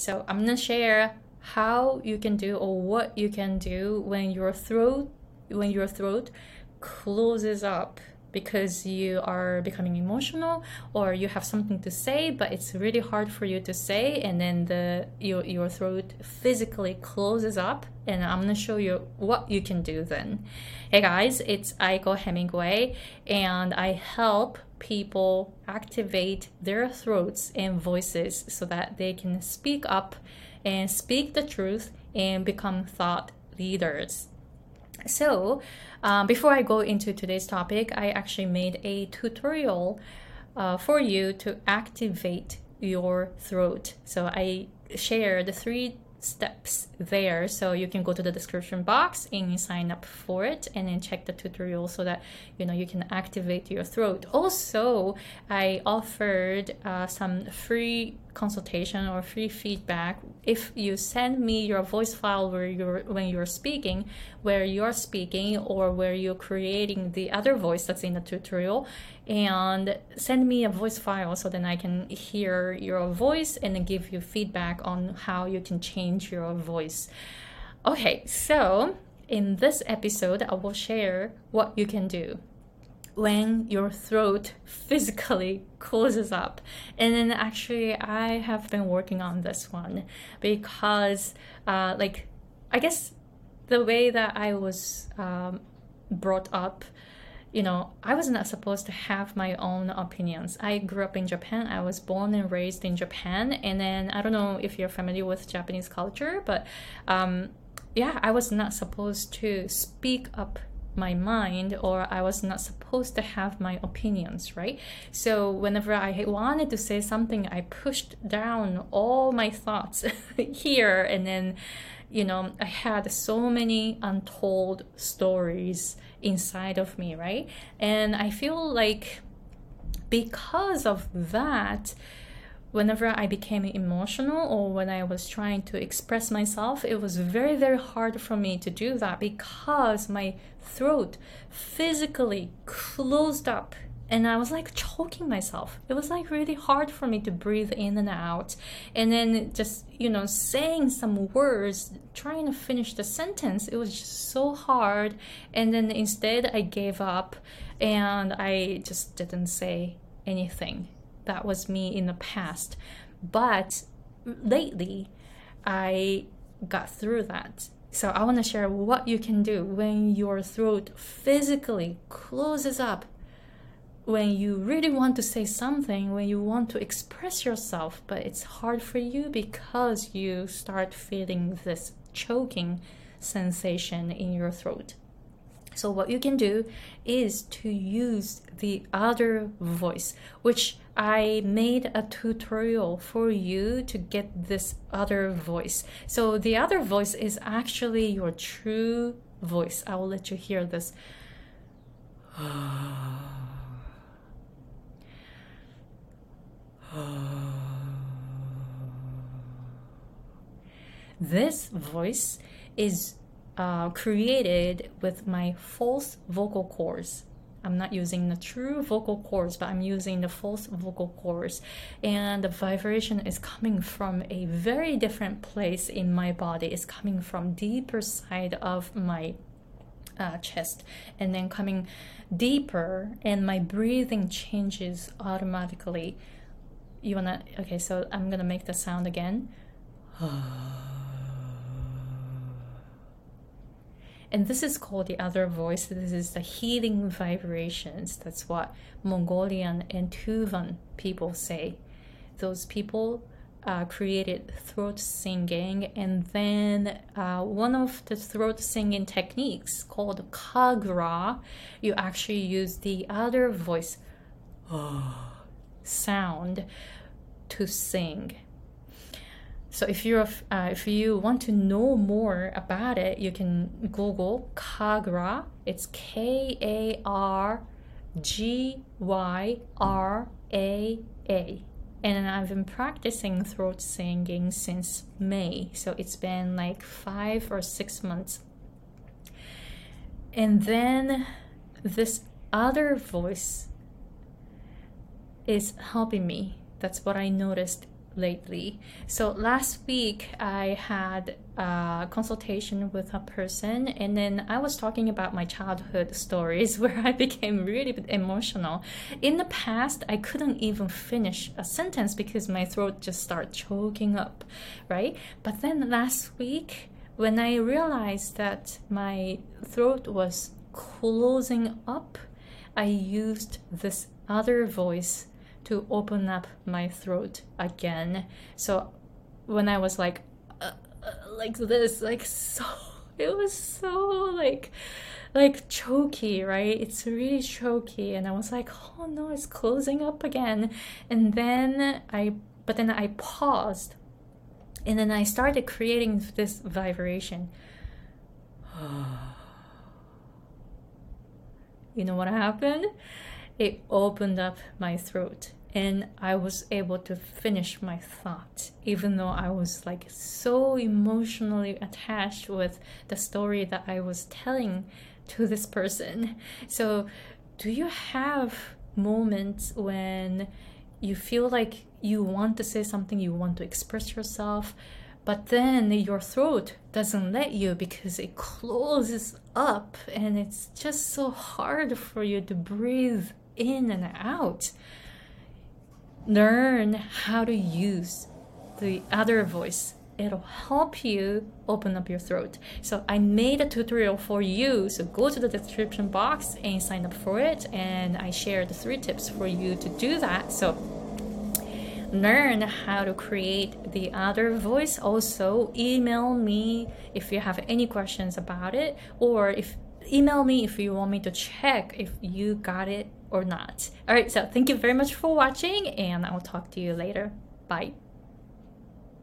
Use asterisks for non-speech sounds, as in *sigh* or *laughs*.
so I'm gonna share how you can do or what you can do when your throat when your throat closes up because you are becoming emotional or you have something to say but it's really hard for you to say and then the your, your throat physically closes up and i'm to show you what you can do then. Hey guys it's aiko hemingway and i help people activate their throats and voices so that they can speak up and speak the truth and become thought leaders so, um, before I go into today's topic, I actually made a tutorial uh, for you to activate your throat. So, I share the three steps there. So you can go to the description box and sign up for it and then check the tutorial so that you know you can activate your throat. Also i offered uh, some free consultation or free feedback if you send me your voice file where you're when you're speaking where you're speaking or where you're creating the other voice that's in the tutorial and send me a voice file so then i can hear your voice and give you feedback on how you can change your voice. Okay so in this episode i will share what you can do when your throat physically *laughs* closes up. And then actually, I have been working on this one because, uh, like, I guess the way that I was um, brought up, you know, I was not supposed to have my own opinions. I grew up in Japan. I was born and raised in Japan. And then I don't know if you're familiar with Japanese culture, but um, yeah, I was not supposed to speak up my mind or I was not supposed to have my opinions, right? So whenever I wanted to say something, I pushed down all my thoughts *laughs* here and then you know, I had so many untold stories inside of me, right? And I feel like because of that, whenever I became emotional or when I was trying to express myself, it was very, very hard for me to do that because my throat physically closed up and I was like choking myself. It was like really hard for me to breathe in and out. And then just, you know, saying some words, trying to finish the sentence, it was just so hard. And then instead, I gave up and I just didn't say anything that was me in the past. But lately, I got through that. So I want to share what you can do when your throat physically closes up, when you really want to say something, when you want to express yourself, but it's hard for you because you start feeling this choking sensation in your throat. So, what you can do is to use the other voice, which I made a tutorial for you to get this other voice. So, the other voice is actually your true voice. I will let you hear this. *sighs* this voice is uh, created with my false vocal cords. I'm not using the true vocal cords, but I'm using the false vocal cords. And the vibration is coming from a very different place in my body. It's coming from deeper side of my uh, chest and then coming deeper and my breathing changes automatically. You wanna, okay, so I'm gonna make the sound again. *sighs* *sighs* *sighs* And this is called the other voice. This is the healing vibrations. That's what Mongolian and Tuvan people say. Those people uh, created throat singing, and then uh, one of the throat singing techniques called Kargyraa, you actually use the other voice *gasps* sound to sing. So if you're uh, if you want to know more about it, you can Google Kargyraa. It's K A R G Y R A A. And I've been practicing throat singing since May, so it's been like five or six months. And then this other voice is helping me. That's what I noticed lately. So last week I had a consultation with a person and then I was talking about my childhood stories *laughs* where I became really emotional. In the past I couldn't even finish a sentence because my throat just started choking up, right? But then last week when I realized that my throat was closing up, I used this other voice to open up my throat again. So when I was like, uh, uh, like this, like so, *laughs* it was so like, like choky, right? It's really choky, and I was like, oh no, it's closing up again. And then I, but then I paused, and then I started creating this vibration. *sighs* you know what happened? It opened up my throat and I was able to finish my thought, even though I was like so emotionally attached with the story that I was telling to this person. So, do you have moments when you feel like you want to say something, you want to express yourself, but then your throat doesn't let you because it closes up and it's just so hard for you to breathe in and out? learn how to use the other voice it'll help you open up your throat. So I made a tutorial for you. So go to the description box and sign up for it. And I share the three tips for you to do that. So learn how to create the other voice. Also email me if you have any questions about it or if email me if you want me to check if you got it or not. All right, so thank you very much for watching, and I'll talk to you later. Bye.